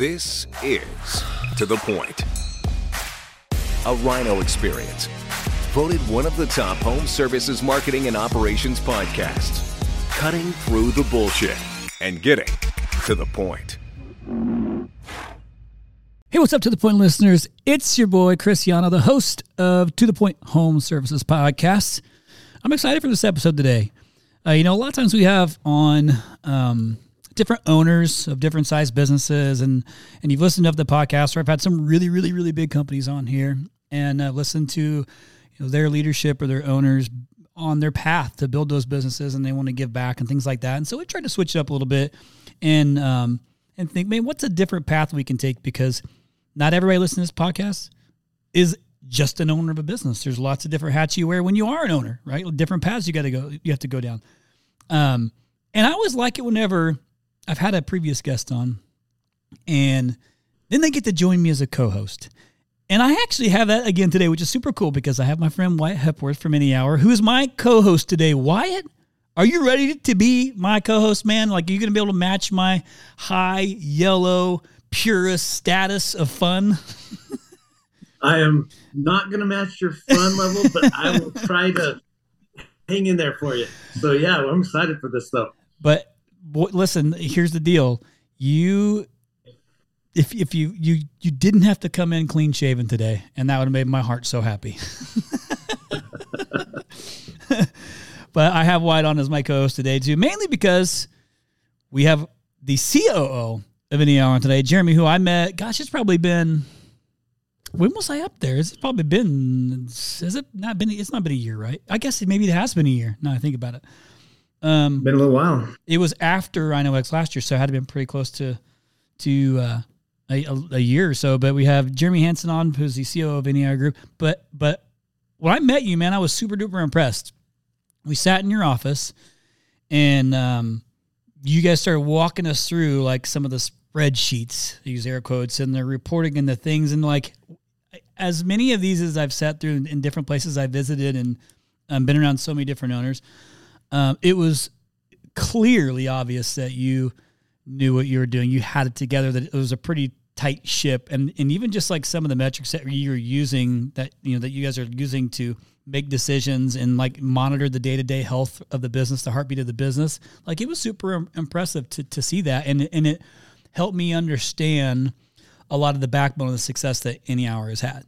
This is To the Point, a Rhino experience. Voted one of the top home services marketing and operations podcasts. Cutting through the bullshit and getting to the point. Hey, what's up to the point listeners? It's your boy Chris Yano, the host of To the Point Home Services Podcast. I'm excited for this episode today. Uh, you know, a lot of times we have on um, different owners of different size businesses, and and you've listened to the podcast, or I've had some really, really, really big companies on here, and uh, listened to you know their leadership or their owners on their path to build those businesses, and they want to give back and things like that. And so we tried to switch it up a little bit, and um, and think, man, what's a different path we can take because not everybody listening to this podcast is just an owner of a business. There's lots of different hats you wear when you are an owner, right? Different paths you got to go, you have to go down. Um, and I always like it whenever I've had a previous guest on, and then they get to join me as a co-host. And I actually have that again today, which is super cool because I have my friend Wyatt Hepworth from Any Hour, who is my co-host today. Wyatt, are you ready to be my co-host, man? Like, are you going to be able to match my high yellow purist status of fun? I am not going to match your fun level, but I will try to hang in there for you. So yeah, I'm excited for this though. But listen, here's the deal: you, if if you you you didn't have to come in clean shaven today, and that would have made my heart so happy. but I have Wyatt on as my co-host today too, mainly because we have the COO of Hour today, Jeremy, who I met. Gosh, it's probably been when was I up there? It's probably been. Has it not been? It's not been a year, right? I guess it, maybe it has been a year. Now I think about it. Um, been a little while. It was after Rhino X last year, so it had been pretty close to to uh, a, a, year or so. But we have Jeremy Hansen on, who's the CEO of Any Hour Group. But but when I met you, man, I was super duper impressed. We sat in your office, and um, you guys started walking us through like some of the spreadsheets, use air quotes, and the reporting and the things, and like as many of these as I've sat through in, different places I visited and um, been around so many different owners, um, it was clearly obvious that you knew what you were doing. You had it together. That it was a pretty tight ship, and and even just like some of the metrics that you're using that you know that you guys are using to make decisions and like monitor the day to day health of the business, the heartbeat of the business. Like it was super impressive to to see that, and and it helped me understand a lot of the backbone of the success that Any Hour has had.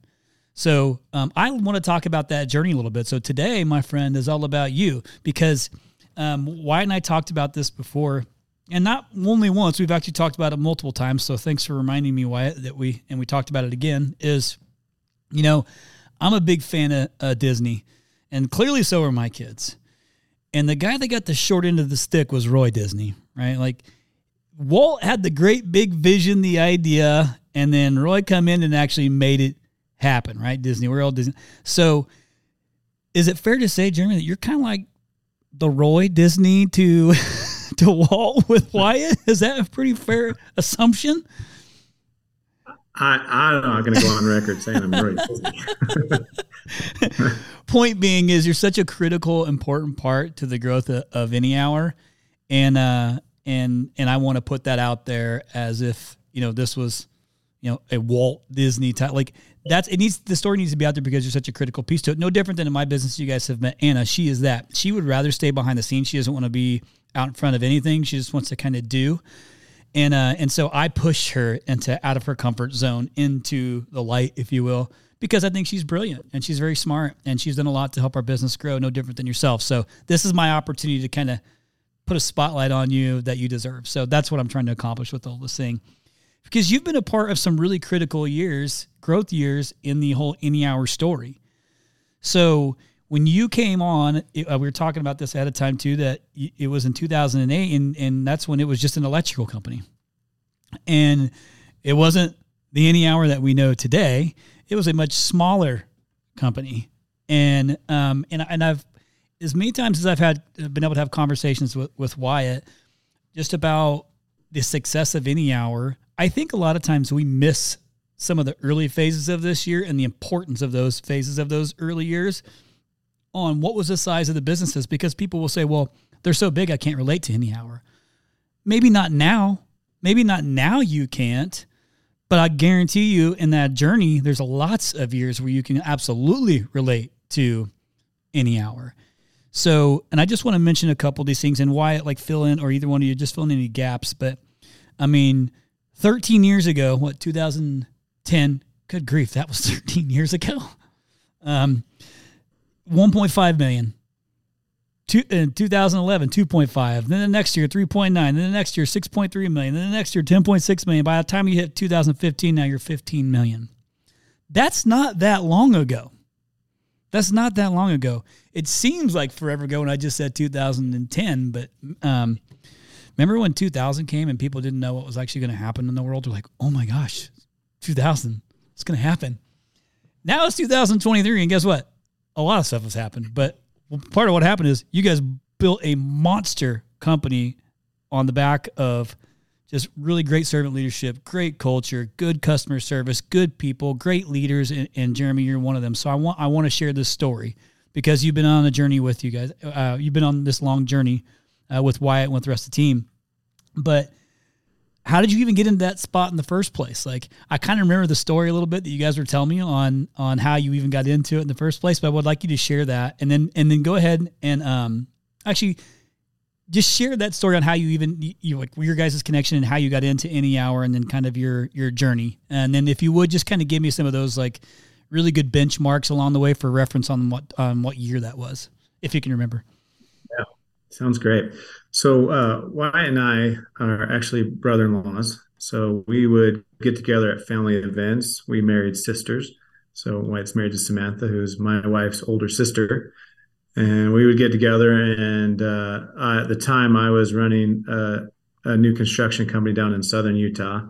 So um, I want to talk about that journey a little bit. So today, my friend, is all about you because um, Wyatt and I talked about this before, and not only once. We've actually talked about it multiple times. So thanks for reminding me, Wyatt, that we and we talked about it again. Is you know, I'm a big fan of uh, Disney, and clearly so are my kids. And the guy that got the short end of the stick was Roy Disney, right? Like Walt had the great big vision, the idea, and then Roy come in and actually made it happen, right? Disney World, Disney. So, is it fair to say, Jeremy, that you're kind of like the Roy Disney to to Walt with Wyatt? Is that a pretty fair assumption? I, I'm not going to go on record saying I'm Roy Disney. Point being is you're such a critical, important part to the growth of, of any hour, and uh, and and I want to put that out there as if you know this was you know a Walt Disney type like that's it needs the story needs to be out there because you're such a critical piece to it. No different than in my business. You guys have met Anna. She is that. She would rather stay behind the scenes. She doesn't want to be out in front of anything. She just wants to kind of do. And uh, and so I push her into out of her comfort zone into the light, if you will, because I think she's brilliant and she's very smart and she's done a lot to help our business grow. No different than yourself. So this is my opportunity to kind of put a spotlight on you that you deserve. So that's what I'm trying to accomplish with all this thing because you've been a part of some really critical years, growth years in the whole any hour story. So when you came on, it, uh, we were talking about this at a time too, that it was in 2008 and, and that's when it was just an electrical company. And it wasn't the any hour that we know today. It was a much smaller company. And, um, and, and I've, as many times as I've had been able to have conversations with, with Wyatt just about the success of any hour I think a lot of times we miss some of the early phases of this year and the importance of those phases of those early years on what was the size of the businesses because people will say, well, they're so big, I can't relate to any hour. Maybe not now. Maybe not now you can't, But I guarantee you, in that journey, there's lots of years where you can absolutely relate to any hour. So, and I just want to mention a couple of these things and why, like, fill in, or either one of you just fill in any gaps. But I mean, 13 years ago, what, 2010? Good grief, that was 13 years ago. Um, 1.5 million. Two, in 2011, 2.5. Then the next year, 3.9. Then the next year, 6.3 million. Then the next year, 10.6 million. By the time you hit 2015, now you're 15 million. That's not that long ago. That's not that long ago. It seems like forever ago when I just said 2010, but um, remember when 2000 came and people didn't know what was actually going to happen in the world? They're like, oh my gosh, 2000, it's going to happen. Now it's 2023, and guess what? A lot of stuff has happened, but part of what happened is you guys built a monster company on the back of just really great servant leadership, great culture, good customer service, good people, great leaders, and, and Jeremy, you're one of them. So I want I want to share this story because you've been on a journey with you guys. Uh, you've been on this long journey uh, with Wyatt and with the rest of the team. But how did you even get into that spot in the first place? Like I kind of remember the story a little bit that you guys were telling me on on how you even got into it in the first place, but I would like you to share that and then and then go ahead and um actually just share that story on how you even you like your guys' connection and how you got into any hour and then kind of your your journey. And then if you would just kind of give me some of those like really good benchmarks along the way for reference on what on what year that was, if you can remember. Sounds great. So uh, Wyatt and I are actually brother-in-laws. So we would get together at family events. We married sisters. So Wyatt's married to Samantha, who's my wife's older sister, and we would get together. And uh, I, at the time, I was running a, a, new construction company down in southern Utah,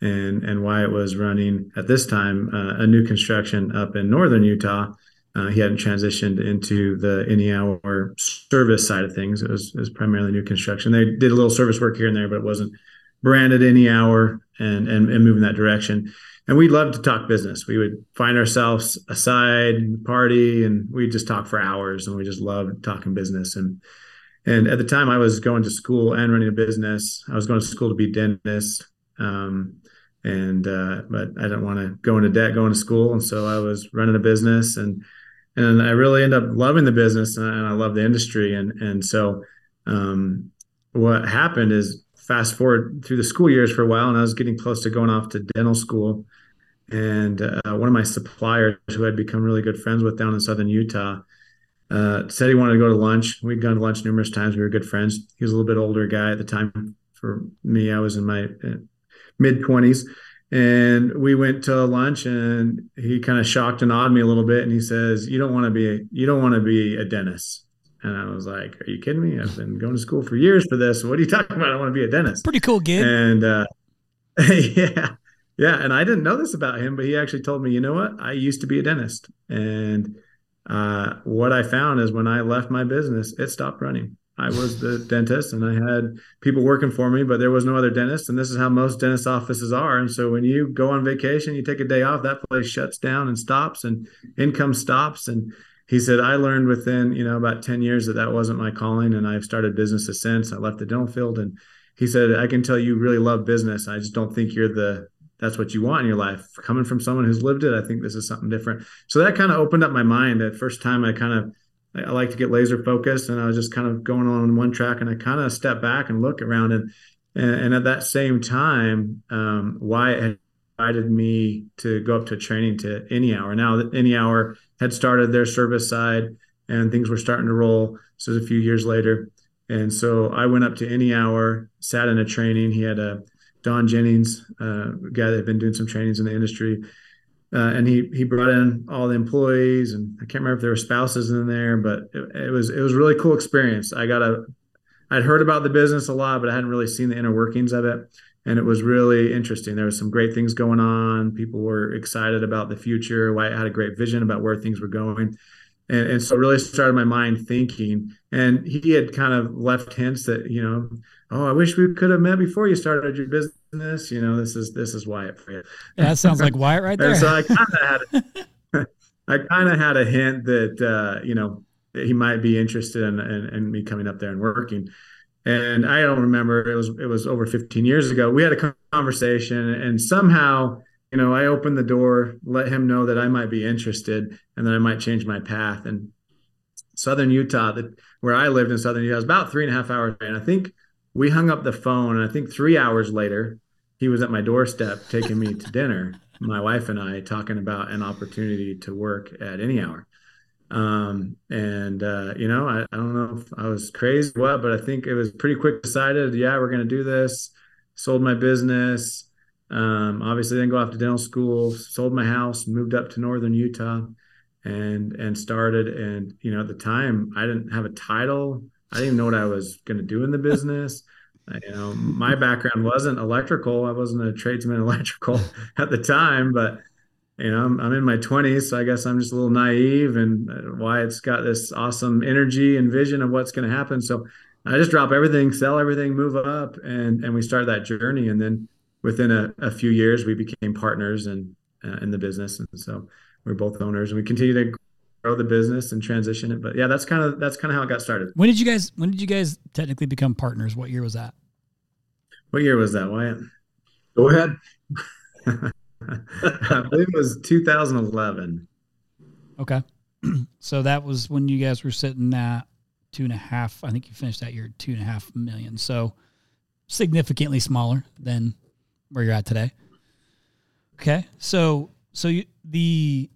and and Wyatt was running at this time uh, a new construction up in northern Utah. Uh, he hadn't transitioned into the any hour service side of things. It was, it was primarily new construction. They did a little service work here and there, but it wasn't branded any hour and, and, and move in that direction. And we loved to talk business. We would find ourselves aside, party, and we'd just talk for hours. And we just loved talking business. And and at the time, I was going to school and running a business. I was going to school to be dentist. Um, and uh, but I didn't want to go into debt going to school, and so I was running a business and and I really end up loving the business and I love the industry. And and so um, what happened is fast forward through the school years for a while, and I was getting close to going off to dental school. And uh, one of my suppliers, who I'd become really good friends with down in southern Utah, uh, said he wanted to go to lunch. We'd gone to lunch numerous times. We were good friends. He was a little bit older guy at the time. For me, I was in my uh, mid twenties and we went to lunch and he kind of shocked and awed me a little bit and he says you don't want to be a, you don't want to be a dentist. And i was like are you kidding me? I've been going to school for years for this. What are you talking about? I want to be a dentist. Pretty cool gig. And uh, yeah yeah. And i didn't know this about him but he actually told me you know what? I used to be a dentist. And uh, what i found is when i left my business it stopped running I was the dentist and I had people working for me, but there was no other dentist. And this is how most dentist offices are. And so when you go on vacation, you take a day off, that place shuts down and stops and income stops. And he said, I learned within, you know, about 10 years that that wasn't my calling. And I've started businesses since I left the dental field. And he said, I can tell you really love business. I just don't think you're the, that's what you want in your life. Coming from someone who's lived it, I think this is something different. So that kind of opened up my mind. That first time I kind of, I like to get laser focused, and I was just kind of going on one track, and I kind of stepped back and look around, and and, and at that same time, um, Wyatt had invited me to go up to training to Any Hour. Now, Any Hour had started their service side, and things were starting to roll. Was a few years later, and so I went up to Any Hour, sat in a training. He had a Don Jennings, uh, guy that had been doing some trainings in the industry uh, and he he brought in all the employees, and I can't remember if there were spouses in there, but it, it was it was a really cool experience. I got a I'd heard about the business a lot, but I hadn't really seen the inner workings of it, and it was really interesting. There was some great things going on. People were excited about the future. Wyatt had a great vision about where things were going, and, and so really started my mind thinking. And he had kind of left hints that you know, oh, I wish we could have met before you started your business this. You know, this is this is Wyatt for you. Yeah, that sounds like Wyatt right there. so I kind of had, I kind of had a hint that uh, you know he might be interested in, in, in, me coming up there and working. And I don't remember it was it was over 15 years ago. We had a conversation, and somehow you know, I opened the door, let him know that I might be interested and that I might change my path. And Southern Utah, that where I lived in Southern Utah, was about three and a half hours. And I think we hung up the phone, and I think three hours later, he was at my doorstep taking me to dinner. My wife and I talking about an opportunity to work at any hour. Um, and uh, you know, I, I don't know if I was crazy or what, but I think it was pretty quick decided, yeah, we're gonna do this. Sold my business. Um, obviously then go off to dental school, sold my house, moved up to northern Utah and and started and you know at the time I didn't have a title. I didn't even know what I was going to do in the business. you know, my background wasn't electrical. I wasn't a tradesman electrical at the time, but you know, I'm, I'm in my 20s, so I guess I'm just a little naive and uh, Wyatt's got this awesome energy and vision of what's going to happen. So I just drop everything, sell everything, move up, and and we started that journey. And then within a, a few years, we became partners and uh, in the business, and so we're both owners, and we continue to grow the business and transition it. But yeah, that's kind of that's kind of how it got started. When did you guys When did you guys technically become partners? What year was that? What year was that, Wyatt? Go ahead. I believe it was 2011. Okay, so that was when you guys were sitting at two and a half. I think you finished that year at two and a half million. So significantly smaller than where you're at today. Okay, so so you, the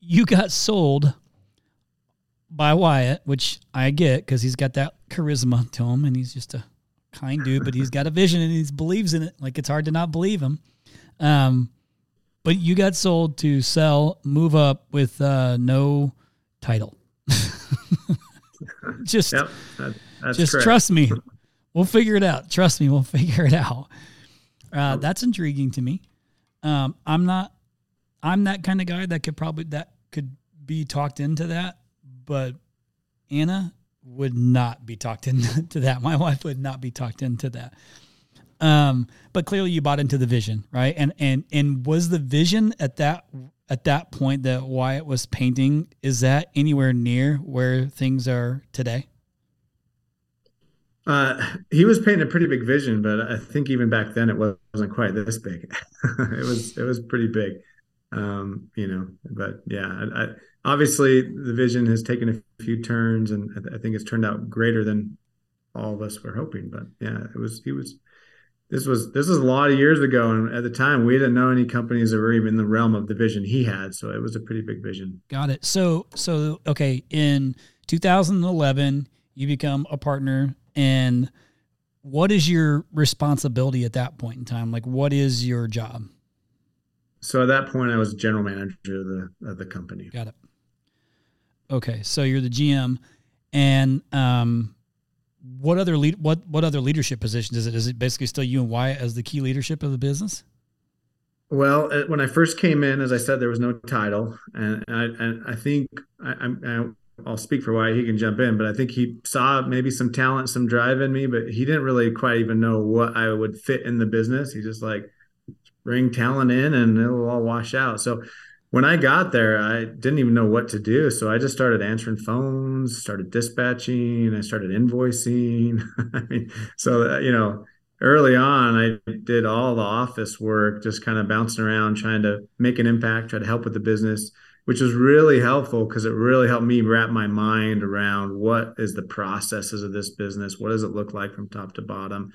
you got sold by Wyatt, which I get because he's got that charisma to him, and he's just a kind dude, but he's got a vision and he believes in it. Like it's hard to not believe him. Um, but you got sold to sell, move up with uh, no title. just, yep, that, just correct. trust me. We'll figure it out. Trust me, we'll figure it out. Uh, that's intriguing to me. Um, I'm not. I'm that kind of guy that could probably that could be talked into that, but Anna would not be talked into that. My wife would not be talked into that. Um, but clearly you bought into the vision, right? And and and was the vision at that at that point that Wyatt was painting is that anywhere near where things are today? Uh, he was painting a pretty big vision, but I think even back then it wasn't quite this big. it was it was pretty big, um, you know. But yeah, I, I, obviously the vision has taken a few turns, and I, I think it's turned out greater than all of us were hoping. But yeah, it was he was this was this was a lot of years ago, and at the time we didn't know any companies that were even in the realm of the vision he had. So it was a pretty big vision. Got it. So so okay, in 2011, you become a partner, and what is your responsibility at that point in time? Like, what is your job? So at that point, I was general manager of the of the company. Got it. Okay, so you're the GM, and um, what other lead what what other leadership positions is it? Is it basically still you and Wyatt as the key leadership of the business? Well, uh, when I first came in, as I said, there was no title, and I, and I think I, I'm, I'll speak for Wyatt. He can jump in, but I think he saw maybe some talent, some drive in me, but he didn't really quite even know what I would fit in the business. He just like bring talent in, and it'll all wash out. So when I got there, I didn't even know what to do. So I just started answering phones, started dispatching, I started invoicing. I mean, so, uh, you know, early on, I did all the office work, just kind of bouncing around, trying to make an impact, try to help with the business, which was really helpful because it really helped me wrap my mind around what is the processes of this business? What does it look like from top to bottom?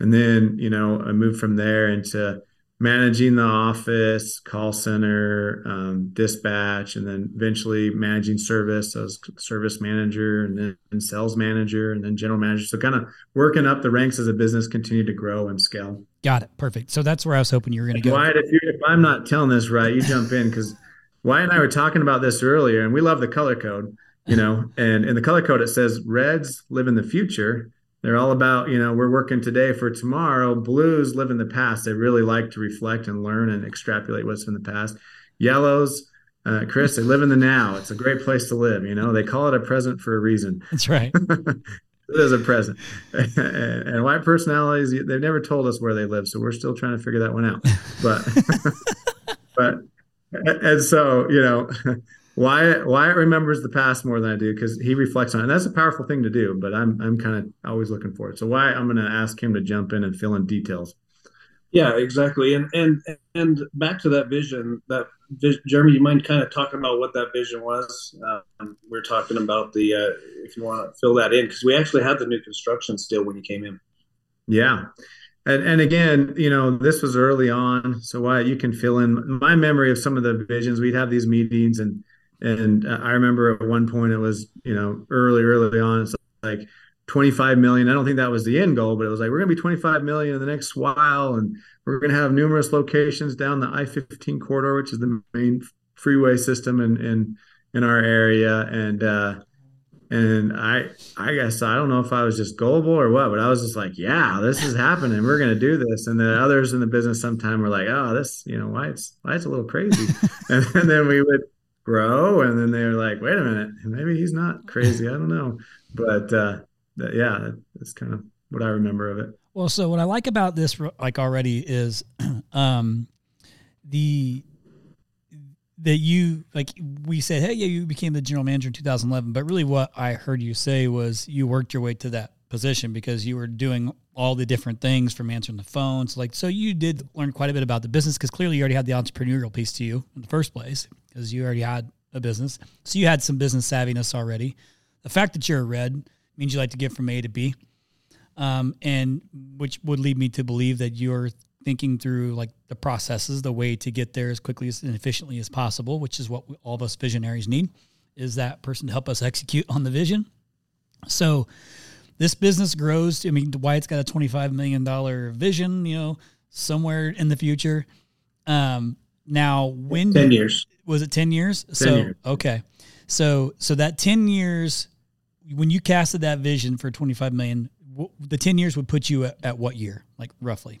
And then, you know, I moved from there into managing the office, call center, um, dispatch, and then eventually managing service as service manager and then sales manager and then general manager. So kind of working up the ranks as a business continue to grow and scale. Got it. Perfect. So that's where I was hoping you were going to go. Wyatt, if, you, if I'm not telling this right, you jump in because Wyatt and I were talking about this earlier, and we love the color code, you know, and in the color code it says reds live in the future they're all about you know we're working today for tomorrow. Blues live in the past. They really like to reflect and learn and extrapolate what's in the past. Yellows uh, chris they live in the now. It's a great place to live you know? They call it a present for a reason. That's right. It is a present. And white personalities they've never told us where they live so we're still trying to figure that one out. But but and so you know Wyatt Wyatt remembers the past more than I do because he reflects on it. And that's a powerful thing to do, but I'm I'm kind of always looking for it. So Wyatt, I'm going to ask him to jump in and fill in details. Yeah, exactly. And and and back to that vision, that vision, Jeremy, you mind kind of talking about what that vision was? Um, we're talking about the uh, if you want to fill that in because we actually had the new construction still when you came in. Yeah. And, and again, you know, this was early on, so why you can fill in my memory of some of the visions. We'd have these meetings, and and I remember at one point it was, you know, early, early on, it's like 25 million. I don't think that was the end goal, but it was like we're going to be 25 million in the next while, and we're going to have numerous locations down the I-15 corridor, which is the main freeway system in in in our area, and uh, and I I guess I don't know if I was just gullible or what, but I was just like, yeah, this is happening. We're going to do this, and then others in the business sometime were like, oh, this you know Wyatt's why it's a little crazy, and, and then we would grow, and then they're like, wait a minute, maybe he's not crazy. I don't know, but. uh that, yeah, that's kind of what I remember of it. Well, so what I like about this, like already, is um, the that you like we said, hey, yeah, you became the general manager in 2011, but really what I heard you say was you worked your way to that position because you were doing all the different things from answering the phones. Like, so you did learn quite a bit about the business because clearly you already had the entrepreneurial piece to you in the first place because you already had a business. So you had some business savviness already. The fact that you're a red means you like to get from A to B, um, and which would lead me to believe that you're thinking through like the processes, the way to get there as quickly as, and efficiently as possible, which is what we, all of us visionaries need, is that person to help us execute on the vision. So this business grows. I mean, Wyatt's got a twenty-five million dollar vision, you know, somewhere in the future. Um, now, when ten years was it? Ten years. 10 so years. okay, so so that ten years when you casted that vision for 25 million, the 10 years would put you at, at what year, like roughly?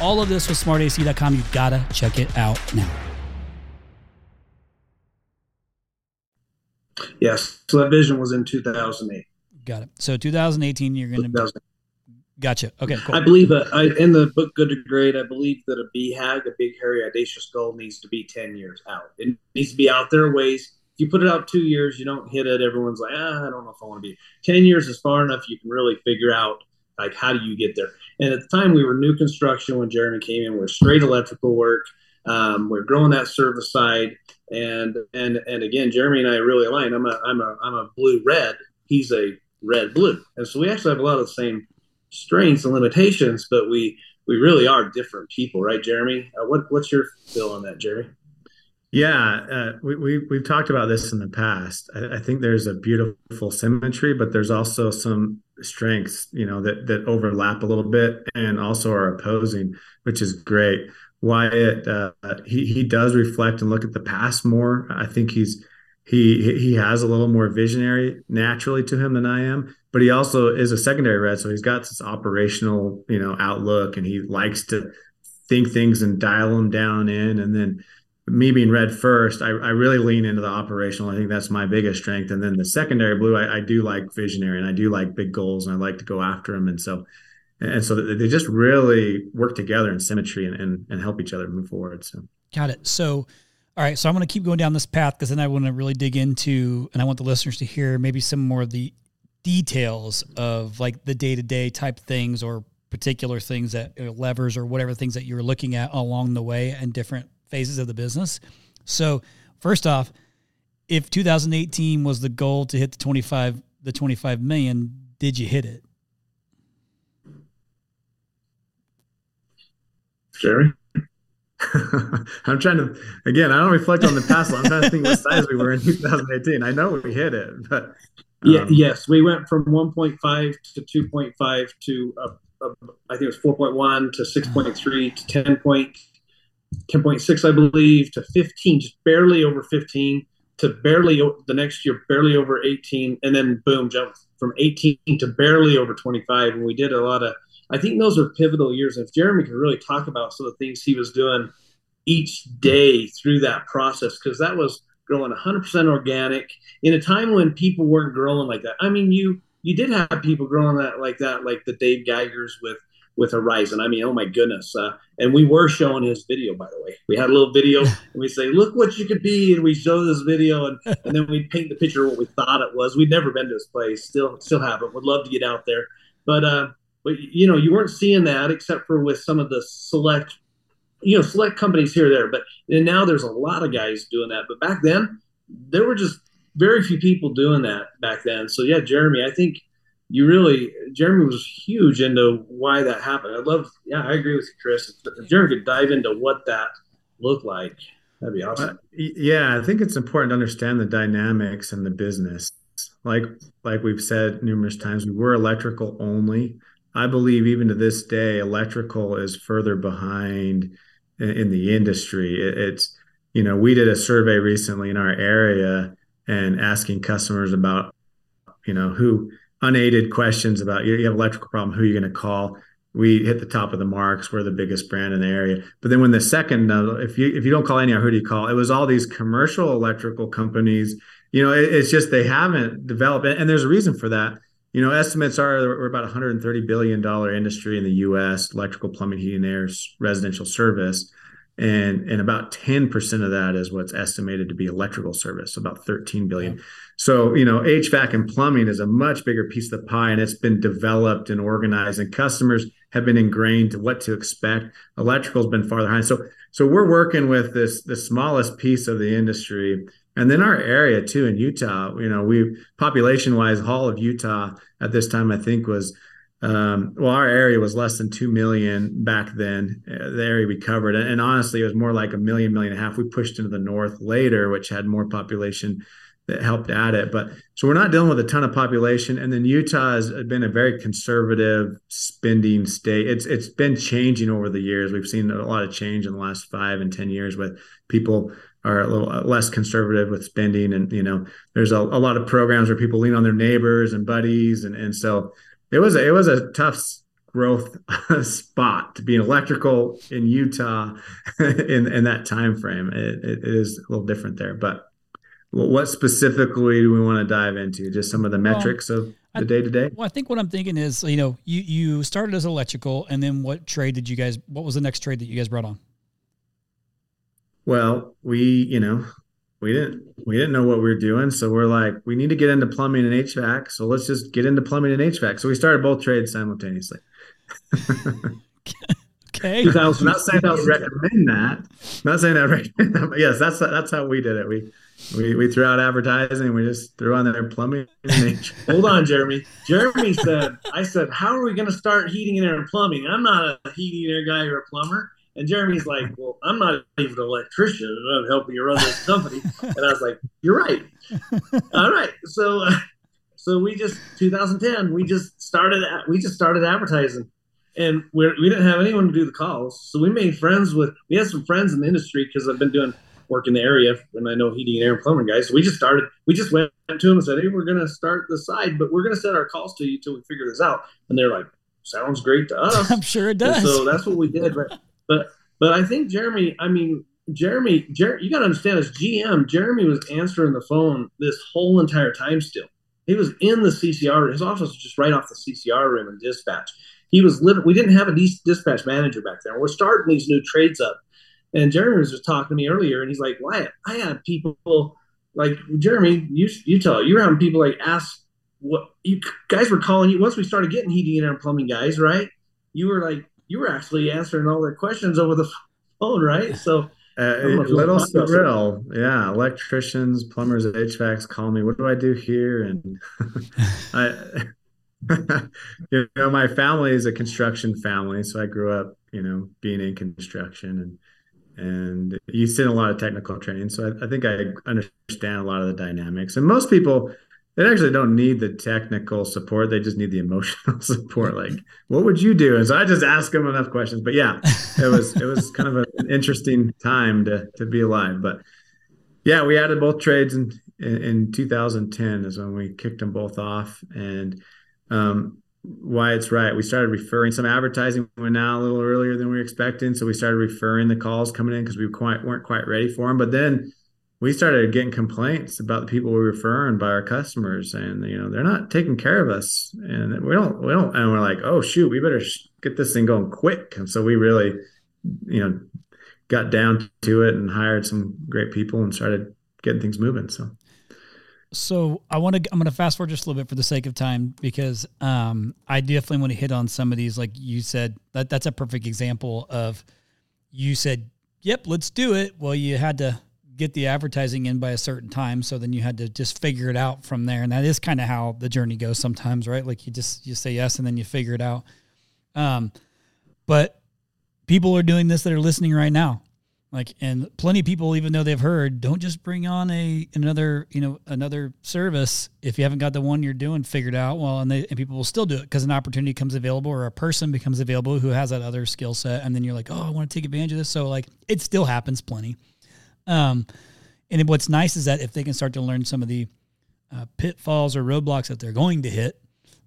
all of this with smartac.com. You've got to check it out now. Yes. So that vision was in 2008. Got it. So 2018, you're going to. Gotcha. Okay, cool. I believe that I, in the book Good to Great, I believe that a BHAG, a big, hairy, audacious goal, needs to be 10 years out. It needs to be out there ways. If you put it out two years, you don't hit it. Everyone's like, ah, I don't know if I want to be. 10 years is far enough. You can really figure out, like, how do you get there? And at the time, we were new construction when Jeremy came in. We are straight electrical work. Um, we're growing that service side. And, and, and again, Jeremy and I really align. I'm a, I'm a, I'm a blue red. He's a red blue. And so we actually have a lot of the same strengths and limitations, but we we really are different people, right, Jeremy? Uh, what what's your feel on that, Jeremy? Yeah, uh, we, we we've talked about this in the past. I, I, think there's a beautiful symmetry, but there's also some strengths, you know, that that overlap a little bit and also are opposing, which is great. Wyatt, uh, he he does reflect and look at the past more. I think he's he he has a little more visionary naturally to him than I am, but he also is a secondary red, so he's got this operational you know outlook, and he likes to think things and dial them down in. And then me being red first, I, I really lean into the operational. I think that's my biggest strength. And then the secondary blue, I, I do like visionary, and I do like big goals, and I like to go after them. And so and so they just really work together in symmetry and, and, and help each other move forward. So got it. So all right, so I'm going to keep going down this path because then I want to really dig into, and I want the listeners to hear maybe some more of the details of like the day to day type things or particular things that levers or whatever things that you're looking at along the way and different phases of the business. So, first off, if 2018 was the goal to hit the 25 the 25 million, did you hit it? Jerry? I'm trying to again. I don't reflect on the past. I'm trying to think what size we were in 2018. I know we hit it, but um, yeah, yes, we went from 1.5 to 2.5 to uh, uh, I think it was 4.1 to 6.3 to 10 point, 10.6, I believe, to 15, just barely over 15 to barely the next year, barely over 18, and then boom, jumped from 18 to barely over 25. And we did a lot of I think those are pivotal years. If Jeremy could really talk about some of the things he was doing each day through that process, because that was growing 100% organic in a time when people weren't growing like that. I mean, you you did have people growing that like that, like the Dave Geigers with with Horizon. I mean, oh my goodness! Uh, and we were showing his video, by the way. We had a little video, and we say, "Look what you could be," and we show this video, and, and then we paint the picture of what we thought it was. We'd never been to this place, still still haven't. Would love to get out there, but uh, but you know, you weren't seeing that except for with some of the select, you know, select companies here or there. But and now there's a lot of guys doing that. But back then, there were just very few people doing that back then. So yeah, Jeremy, I think you really Jeremy was huge into why that happened. I love, yeah, I agree with you, Chris. If Jeremy could dive into what that looked like, that'd be awesome. Yeah, I think it's important to understand the dynamics and the business. Like like we've said numerous times, we were electrical only. I believe even to this day, electrical is further behind in, in the industry. It, it's you know we did a survey recently in our area and asking customers about you know who unaided questions about you have electrical problem who are you going to call? We hit the top of the marks we're the biggest brand in the area. But then when the second uh, if you if you don't call any who do you call? It was all these commercial electrical companies. You know it, it's just they haven't developed and there's a reason for that. You know estimates are we're about 130 billion dollar industry in the us electrical plumbing heating air residential service and and about 10% of that is what's estimated to be electrical service about 13 billion. So you know hvac and plumbing is a much bigger piece of the pie and it's been developed and organized and customers have been ingrained to what to expect. Electrical's been farther behind. So so we're working with this the smallest piece of the industry. And then our area too in utah you know we population wise all of utah at this time i think was um, well, our area was less than 2 million back then, uh, the area we covered. And, and, honestly, it was more like a million, million and a half. We pushed into the north later, which had more population that helped add it. But so we're not dealing with a ton of population. And then Utah has been a very conservative spending state. It's it's been changing over the years. We've seen a lot of change in the last five and 10 years with people are a little less conservative with spending. And, you know, there's a, a lot of programs where people lean on their neighbors and buddies. And, and so it was a, it was a tough growth spot to be an electrical in Utah in in that time frame. It, it is a little different there, but what specifically do we want to dive into? Just some of the metrics well, of the day to day. Well, I think what I'm thinking is, you know, you you started as electrical, and then what trade did you guys? What was the next trade that you guys brought on? Well, we, you know, we didn't we didn't know what we were doing so we're like we need to get into plumbing and hvac so let's just get into plumbing and hvac. So we started both trades simultaneously. Okay. I'm not saying i would recommend that. Not saying i recommend that yes that's that's how we did it. We we, we threw out advertising we just threw on there plumbing hold on jeremy. Jeremy said i said how are we going to start heating and air and plumbing? I'm not a heating and air guy or a plumber and Jeremy's like, well, I'm not even an electrician, and I'm helping you run this company. and I was like, you're right. All right. So, uh, so we just 2010, we just started, we just started advertising, and we're, we didn't have anyone to do the calls. So we made friends with, we had some friends in the industry because I've been doing work in the area and I know heating and air and plumbing guys. So we just started, we just went to them and said, hey, we're going to start the side, but we're going to send our calls to you until we figure this out. And they're like, sounds great to us. I'm sure it does. And so that's what we did. But but but I think Jeremy, I mean Jeremy, Jer- you got to understand as GM, Jeremy was answering the phone this whole entire time still. He was in the CCR. His office was just right off the CCR room and dispatch. He was literally, we didn't have a dispatch manager back then. We're starting these new trades up. And Jeremy was just talking to me earlier, and he's like, Wyatt, I had people like Jeremy, you you tell you were having people like ask what you guys were calling you once we started getting heating and plumbing guys, right? You were like, you were actually answering all their questions over the phone, right? So uh, little surreal, yeah. Electricians, plumbers, HVACs call me. What do I do here? And I, you know, my family is a construction family, so I grew up, you know, being in construction and and you see a lot of technical training. So I, I think I understand a lot of the dynamics. And most people they actually don't need the technical support. They just need the emotional support. Like, what would you do? And so I just ask them enough questions. But yeah, it was it was kind of an interesting time to to be alive. But yeah, we added both trades in in, in 2010 is when we kicked them both off. And um, Wyatt's right. We started referring some advertising went out a little earlier than we were expecting, so we started referring the calls coming in because we quite weren't quite ready for them. But then we started getting complaints about the people we were referring by our customers, and you know they're not taking care of us, and we don't we don't, and we're like, oh shoot, we better get this thing going quick. And so we really, you know, got down to it and hired some great people and started getting things moving. So so I want to. I'm going to fast forward just a little bit for the sake of time because um, I definitely want to hit on some of these. Like you said, that that's a perfect example of you said, "Yep, let's do it." Well, you had to get the advertising in by a certain time, so then you had to just figure it out from there. And that is kind of how the journey goes sometimes, right? Like you just you say yes and then you figure it out. Um, but people are doing this that are listening right now. Like, and plenty of people, even though they've heard, don't just bring on a another, you know, another service if you haven't got the one you're doing figured out. Well, and they and people will still do it because an opportunity comes available or a person becomes available who has that other skill set, and then you're like, oh, I want to take advantage of this. So like, it still happens plenty. Um, and what's nice is that if they can start to learn some of the uh, pitfalls or roadblocks that they're going to hit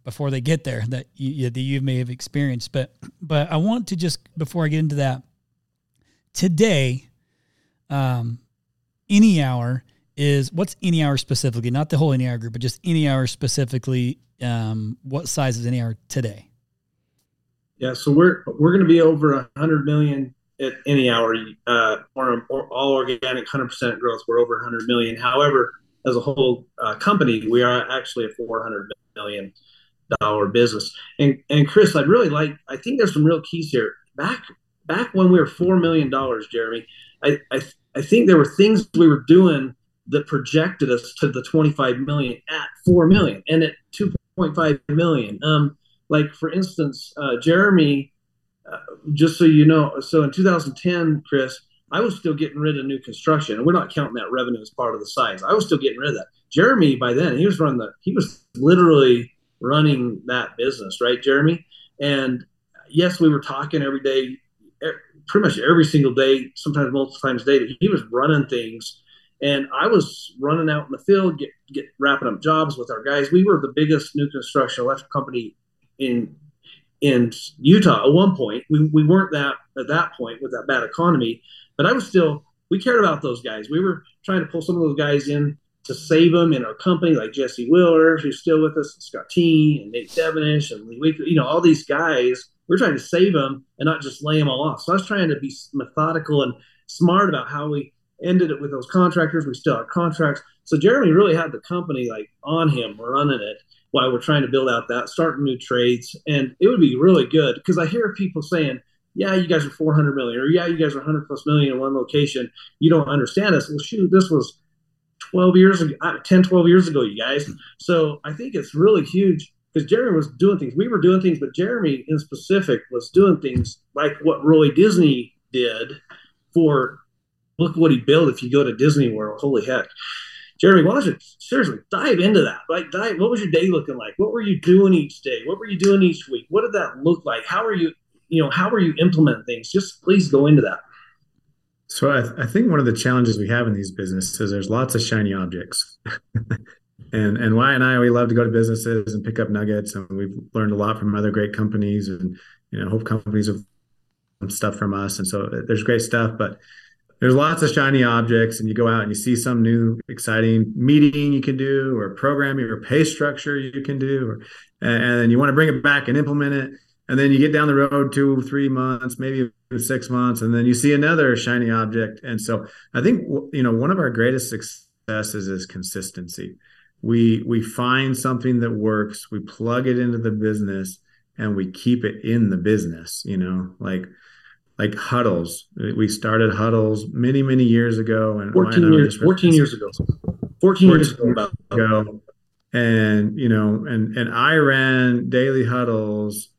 before they get there that you, that you may have experienced, but but I want to just before I get into that today, um, any hour is what's any hour specifically, not the whole any hour group, but just any hour specifically. Um, what size is any hour today? Yeah, so we're we're going to be over a hundred million at any hour. Uh, or, or all organic, hundred percent growth. We're over hundred million. However, as a whole uh, company, we are actually a four hundred million dollar business. And and Chris, I'd really like. I think there's some real keys here. Back back when we were four million dollars, Jeremy, I, I I think there were things we were doing that projected us to the 25 million at 4 million and at 2.5 million um like for instance uh, jeremy just so you know so in 2010 chris i was still getting rid of new construction and we're not counting that revenue as part of the size i was still getting rid of that jeremy by then he was running the he was literally running that business right jeremy and yes we were talking every day pretty much every single day, sometimes multiple times a day, he was running things. And I was running out in the field, get, get wrapping up jobs with our guys. We were the biggest new construction electrical company in in Utah at one point. We, we weren't that at that point with that bad economy, but I was still we cared about those guys. We were trying to pull some of those guys in to save them in our company, like Jesse Wheeler, who's still with us, and Scott T, and Nate Devenish, and Lee Weekly, you know, all these guys we're trying to save them and not just lay them all off. So I was trying to be methodical and smart about how we ended it with those contractors. We still had contracts. So Jeremy really had the company like on him running it while we're trying to build out that, starting new trades. And it would be really good because I hear people saying, yeah, you guys are 400 million, or yeah, you guys are 100 plus million in one location. You don't understand us. Well, shoot, this was 12 years ago, uh, 10, 12 years ago, you guys. So I think it's really huge because Jeremy was doing things. We were doing things, but Jeremy in specific was doing things like what Roy Disney did for look what he built if you go to Disney World. Holy heck. Jeremy, why don't you seriously dive into that? Like, dive, what was your day looking like? What were you doing each day? What were you doing each week? What did that look like? How are you, you know, how are you implementing things? Just please go into that. So I, I think one of the challenges we have in these businesses, is there's lots of shiny objects. and and Wyatt and I we love to go to businesses and pick up nuggets, and we've learned a lot from other great companies, and you know hope companies have stuff from us, and so uh, there's great stuff, but there's lots of shiny objects, and you go out and you see some new exciting meeting you can do, or programming, or pay structure you can do, or, and then you want to bring it back and implement it, and then you get down the road two, three months, maybe six months, and then you see another shiny object, and so I think you know one of our greatest successes is consistency. We we find something that works we plug it into the business and we keep it in the business you know? Like like huddles. We started huddles many many years ago and 14 years 14 years ago. 14 years ago, ago. And you know and and i ran daily huddles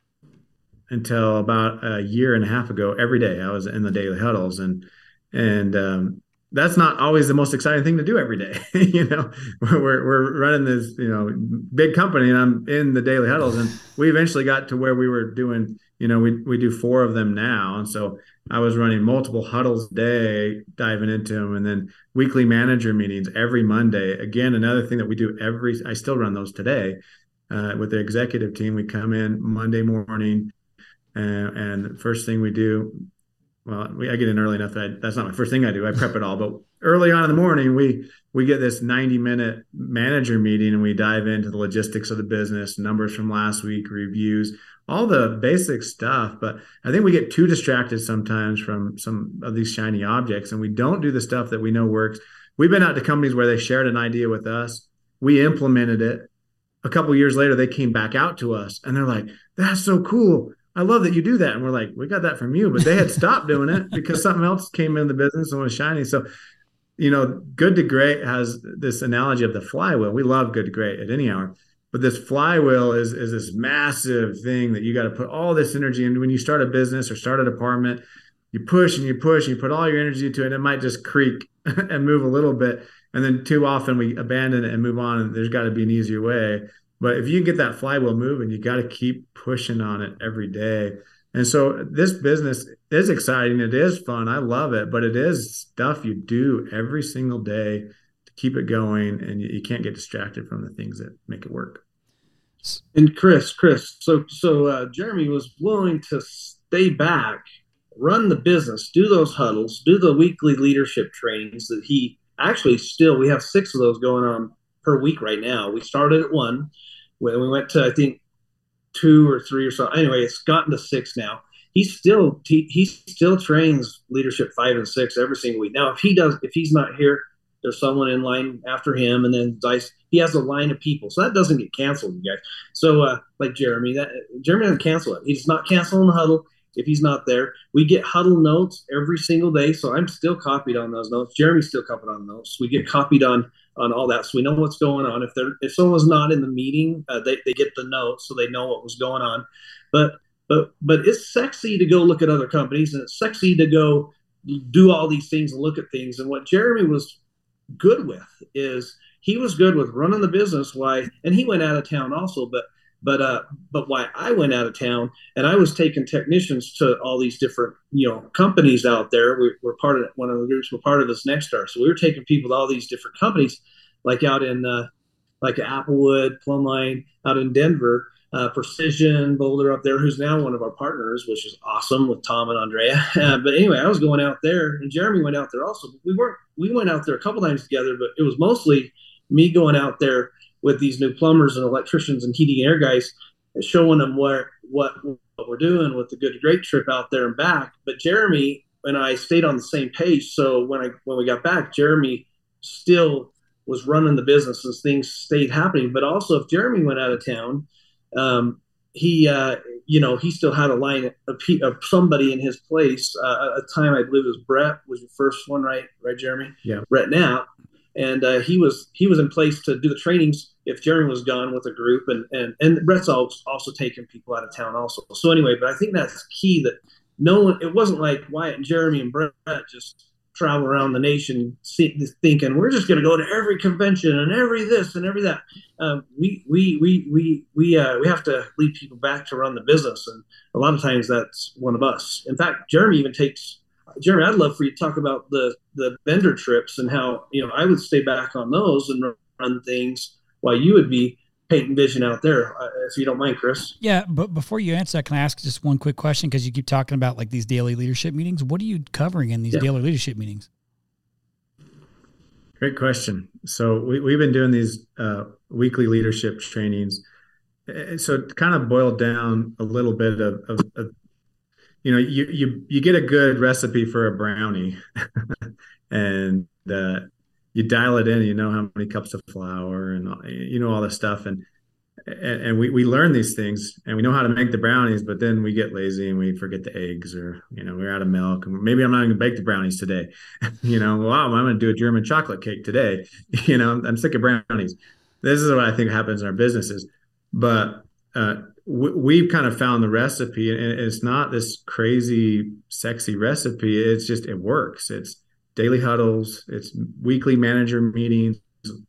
until about a year and a half ago every day. I was in the daily huddles and and um, that's not always the most exciting thing to do every day. you know, we're, we're running this, you know, big company and I'm in the daily huddles and we eventually got to where we were doing, you know, we, we do four of them now. And so I was running multiple huddles a day, diving into them and then weekly manager meetings every Monday. Again, another thing that we do every, I still run those today. uh, with the executive team. We come in Monday morning, and, and the first thing we do, well, we, I get in early enough that I, that's not my first thing I do. I prep it all, but early on in the morning, we we get this 90 minute manager meeting, and we dive into the logistics of the business, numbers from last week, reviews, all the basic stuff. But I think we get too distracted sometimes from some of these shiny objects, and we don't do the stuff that we know works. We've been out to companies where they shared an idea with us, we implemented it. A couple years later, they came back out to us, and they're like, "That's so cool." I love that you do that. And we're like, we got that from you, but they had stopped doing it because something else came in the business and was shiny. So, you know, good to great has this analogy of the flywheel. We love good to great at any hour, but this flywheel is is this massive thing that you got to put all this energy into when you start a business or start a department. You push and you push and you put all your energy into it, and it might just creak and move a little bit. And then too often we abandon it and move on, and there's got to be an easier way. But if you can get that flywheel moving, you got to keep pushing on it every day. And so this business is exciting. It is fun. I love it, but it is stuff you do every single day to keep it going, and you, you can't get distracted from the things that make it work. And Chris, Chris, so so uh, Jeremy was willing to stay back, run the business, do those huddles, do the weekly leadership trainings that he actually still we have six of those going on per week right now. We started at one, when we went to I think two or three or so. Anyway, it's gotten to six now. He still he, he still trains leadership five and six every single week. Now, if he does, if he's not here, there's someone in line after him, and then Dice. He has a line of people, so that doesn't get canceled, you guys. So, uh, like Jeremy, that Jeremy doesn't cancel it. He's not canceling the huddle if he's not there. We get huddle notes every single day, so I'm still copied on those notes. Jeremy's still copied on those. We get copied on on all that, so we know what's going on. If they're if someone's not in the meeting, uh, they they get the notes, so they know what was going on. But but but it's sexy to go look at other companies, and it's sexy to go do all these things and look at things. And what Jeremy was good with is he was good with running the business. Why? And he went out of town also, but but uh, but why I went out of town and I was taking technicians to all these different you know companies out there. We, are part of one of the groups. We're part of this Nexstar, so we were taking people to all these different companies, like out in uh, like Applewood, Plumbline, out in Denver, uh, Precision Boulder up there, who's now one of our partners, which is awesome with Tom and Andrea. But anyway, I was going out there, and Jeremy went out there also. We weren't. We went out there a couple times together, but it was mostly me going out there with these new plumbers and electricians and heating and air guys, showing them what what what we're doing with the good great trip out there and back. But Jeremy and I stayed on the same page. So when I when we got back, Jeremy still was running the business as things stayed happening. But also, if Jeremy went out of town, um, he uh, you know he still had a line of, of somebody in his place. Uh, a time I believe it was Brett was your first one, right? Right, Jeremy? Yeah. Brett Knapp and uh, he was he was in place to do the trainings if Jeremy was gone with a group, and and and Brett's also taking people out of town also. So anyway, but I think that's key that no one. It wasn't like Wyatt and Jeremy and Brett just travel around the nation thinking we're just going to go to every convention and every this and every that. Um, we we we we we uh, we have to lead people back to run the business, and a lot of times that's one of us. In fact, Jeremy even takes Jeremy, I'd love for you to talk about the the vendor trips and how you know I would stay back on those and run things while you would be painting vision out there, uh, if you don't mind, Chris. Yeah, but before you answer that, can I ask just one quick question? Because you keep talking about like these daily leadership meetings. What are you covering in these yeah. daily leadership meetings? Great question. So we, we've been doing these uh, weekly leadership trainings. So it kind of boiled down a little bit of, of, of you know you you you get a good recipe for a brownie and uh, you dial it in you know how many cups of flour and you know all this stuff. And and, and we, we learn these things and we know how to make the brownies but then we get lazy and we forget the eggs or you know we're out of milk. And maybe i'm not going to bake the brownies today. You know wow i'm going to do a german chocolate cake today. You know I'm, I'm sick of brownies. This is what i think happens in our businesses. But uh, we've kind of found the recipe and it's not this crazy sexy recipe. It's just it works. It's daily huddles it's weekly manager meetings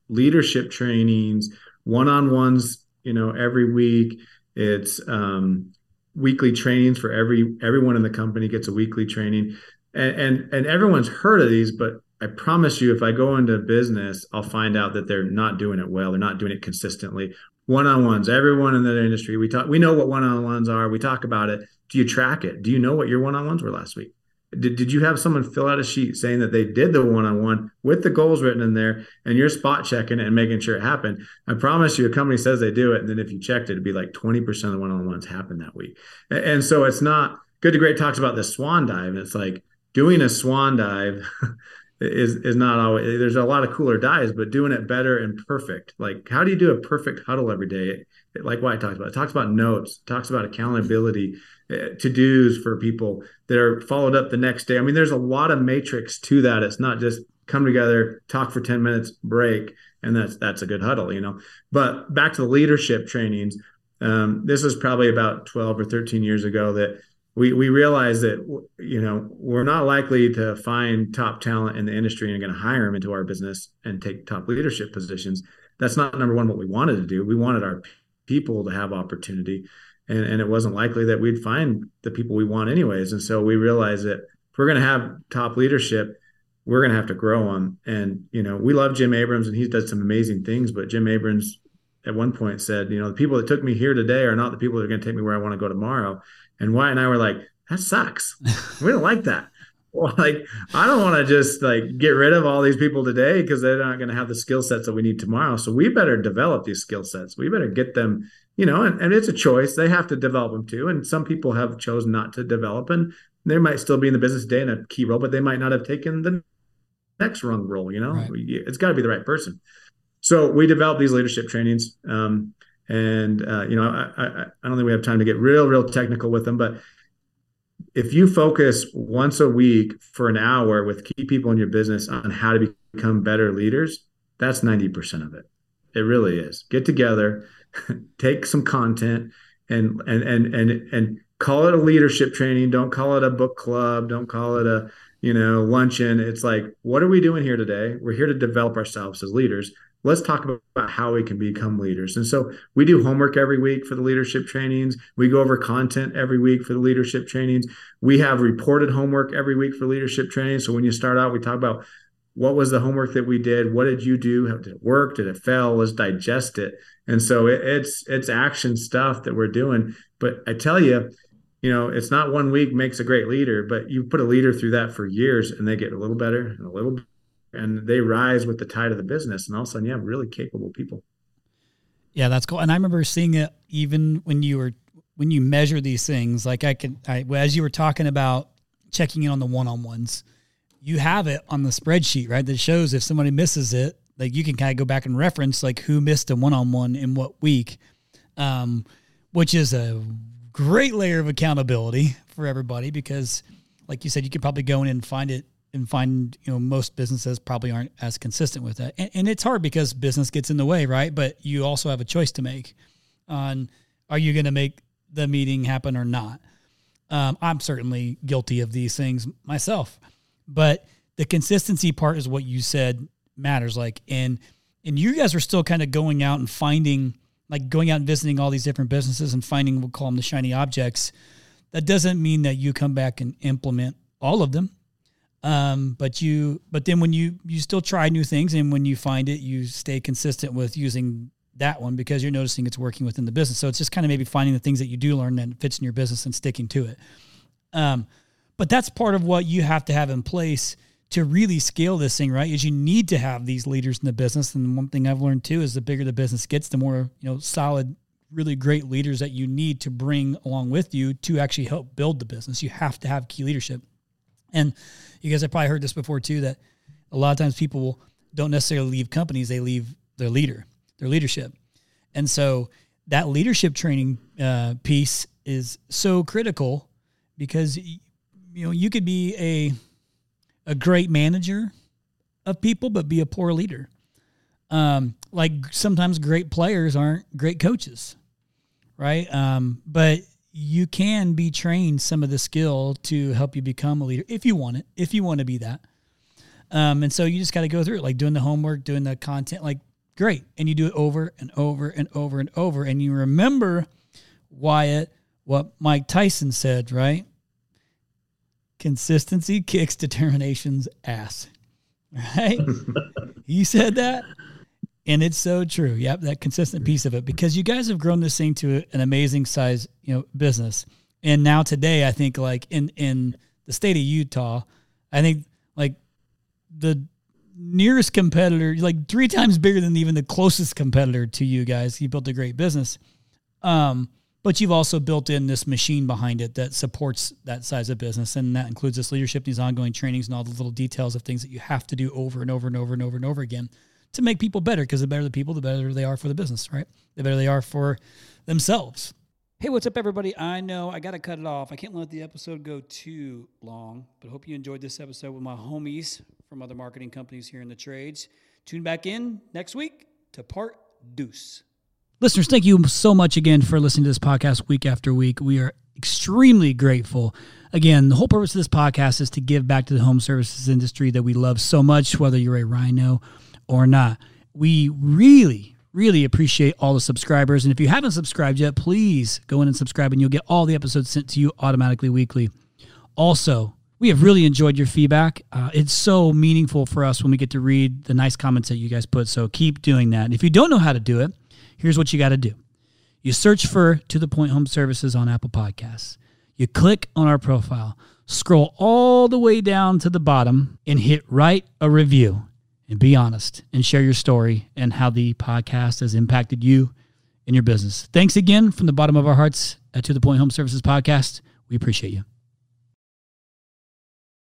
leadership trainings one-on-ones you know every week it's um, weekly trainings for every everyone in the company gets a weekly training and, and and everyone's heard of these but i promise you if i go into business i'll find out that they're not doing it well they're not doing it consistently one-on-ones. Everyone in the industry, we talk. We know what one-on-ones are. We talk about it. Do you track it? Do you know what your one-on-ones were last week? Did, did you have someone fill out a sheet saying that they did the one-on-one with the goals written in there and you're spot checking it and making sure it happened? I promise you, a company says they do it, and then if you checked it, it'd be like 20% of the one-on-ones happened that week. And, and so it's not good to great talks about the swan dive. And it's like doing a swan dive is is not always there's a lot of cooler dives, but doing it better and perfect. Like how do you do a perfect huddle every day? It, it, like Wyatt talks about. It talks about notes, talks about accountability, uh, to dos for people that are followed up the next day. I mean, there's a lot of matrix to that. It's not just come together, talk for 10 minutes, break, and that's that's a good huddle, you know. But back to the leadership trainings. Um, this was probably about 12 or 13 years ago that we we realized that you know we're not likely to find top talent in the industry and going to hire them into our business and take top leadership positions. That's not number one what we wanted to do. We wanted our people to have opportunity, and and it wasn't likely that we'd find the people we want anyways. And so we realized that if we're going to have top leadership, we're going to have to grow them. And you know we love Jim Abrams and he's done some amazing things, but Jim Abrams at one point said, you know, the people that took me here today are not the people that are going to take me where I want to go tomorrow and Wyatt and I were like, that sucks. we don't like that. Well, like, I don't want to just like get rid of all these people today because they're not going to have the skill sets that we need tomorrow. So we better develop these skill sets. We better get them, you know, and, and it's a choice. They have to develop them too. And some people have chosen not to develop and they might still be in the business today in a key role, but they might not have taken the next rung role, you know, right. it's got to be the right person. So we develop these leadership trainings. Um, and uh, you know, I, I, I don't think we have time to get real, real technical with them, but if you focus once a week for an hour with key people in your business on how to become better leaders, that's 90% of it. It really is. Get together, take some content and and and and and call it a leadership training, don't call it a book club, don't call it a, you know, luncheon. It's like, what are we doing here today? We're here to develop ourselves as leaders let's talk about how we can become leaders. And so we do homework every week for the leadership trainings. We go over content every week for the leadership trainings. We have reported homework every week for leadership training. So when you start out, we talk about what was the homework that we did? What did you do? Did it work? Did it fail? Let's digest it. And so it, it's it's action stuff that we're doing. But I tell you, you know, it's not one week makes a great leader, but you put a leader through that for years and they get a little better and a little and they rise with the tide of the business and all of a sudden you have really capable people. Yeah that's cool. And i remember seeing it even when you were when you measure these things like i can I, as you were talking about checking in on the one-on-ones you have it on the spreadsheet right that shows if somebody misses it like you can kind of go back and reference like who missed a one-on-one in what week um, which is a great layer of accountability for everybody because like you said you could probably go in and find it and find you know most businesses probably aren't as consistent with that. And, and, it's hard because business gets in the way right? But you also have a choice to make on are you going to make the meeting happen or not? Um, i'm certainly guilty of these things myself but the consistency part is what you said matters like and and you guys are still kind of going out and finding like going out and visiting all these different businesses and finding we'll call them the shiny objects. That doesn't mean that you come back and implement all of them um, but you, but then when you you still try new things, and when you find it, you stay consistent with using that one because you're noticing it's working within the business. So it's just kind of maybe finding the things that you do learn that fits in your business and sticking to it. Um, but that's part of what you have to have in place to really scale this thing, right? Is you need to have these leaders in the business. And one thing I've learned too is the bigger the business gets, the more you know solid, really great leaders that you need to bring along with you to actually help build the business. You have to have key leadership. And you guys have probably heard this before too that a lot of times people don't necessarily leave companies, they leave their leader, their leadership. And so that leadership training uh, piece is so critical because you know you could be a a great manager of people but be a poor leader. Um, like sometimes great players aren't great coaches, right? Um, but you can be trained some of the skill to help you become a leader if you want it, if you want to be that. Um, and so you just got to go through it, like doing the homework, doing the content, like great. And you do it over and over and over and over. And you remember, Wyatt, what Mike Tyson said, right? Consistency kicks determination's ass. Right? he said that. And it's so true. Yep, that consistent piece of it because you guys have grown this thing to an amazing size, you know, business. And now today, I think like in in the state of Utah, I think like the nearest competitor, like three times bigger than even the closest competitor to you guys. You built a great business. Um, but you've also built in this machine behind it that supports that size of business. And that includes this leadership, these ongoing trainings, and all the little details of things that you have to do over and over and over and over and over again to make people better. Because the better the people, the better they are for the business, right? The better they are for themselves. Hey, what's up, everybody? I know I got to cut it off. I can't let the episode go too long, but hope you enjoyed this episode with my homies from other marketing companies here in the trades. Tune back in next week to part deuce. Listeners, thank you so much again for listening to this podcast week after week. We are extremely grateful. Again, the whole purpose of this podcast is to give back to the home services industry that we love so much, whether you're a rhino or not. We really, really appreciate all the subscribers. And if you haven't subscribed yet, please go in and subscribe, and you'll get all the episodes sent to you automatically weekly. Also, we have really enjoyed your feedback. Uh, it's so meaningful for us when we get to read the nice comments that you guys put. So keep doing that. And if you don't know how to do it, here's what you got to do you search for To the Point Home Services on Apple Podcasts. You click on our profile, scroll all the way down to the bottom, and hit write a review. And be honest and share your story and how the podcast has impacted you and your business. Thanks again from the bottom of our hearts at To the Point Home Services Podcast. We appreciate you.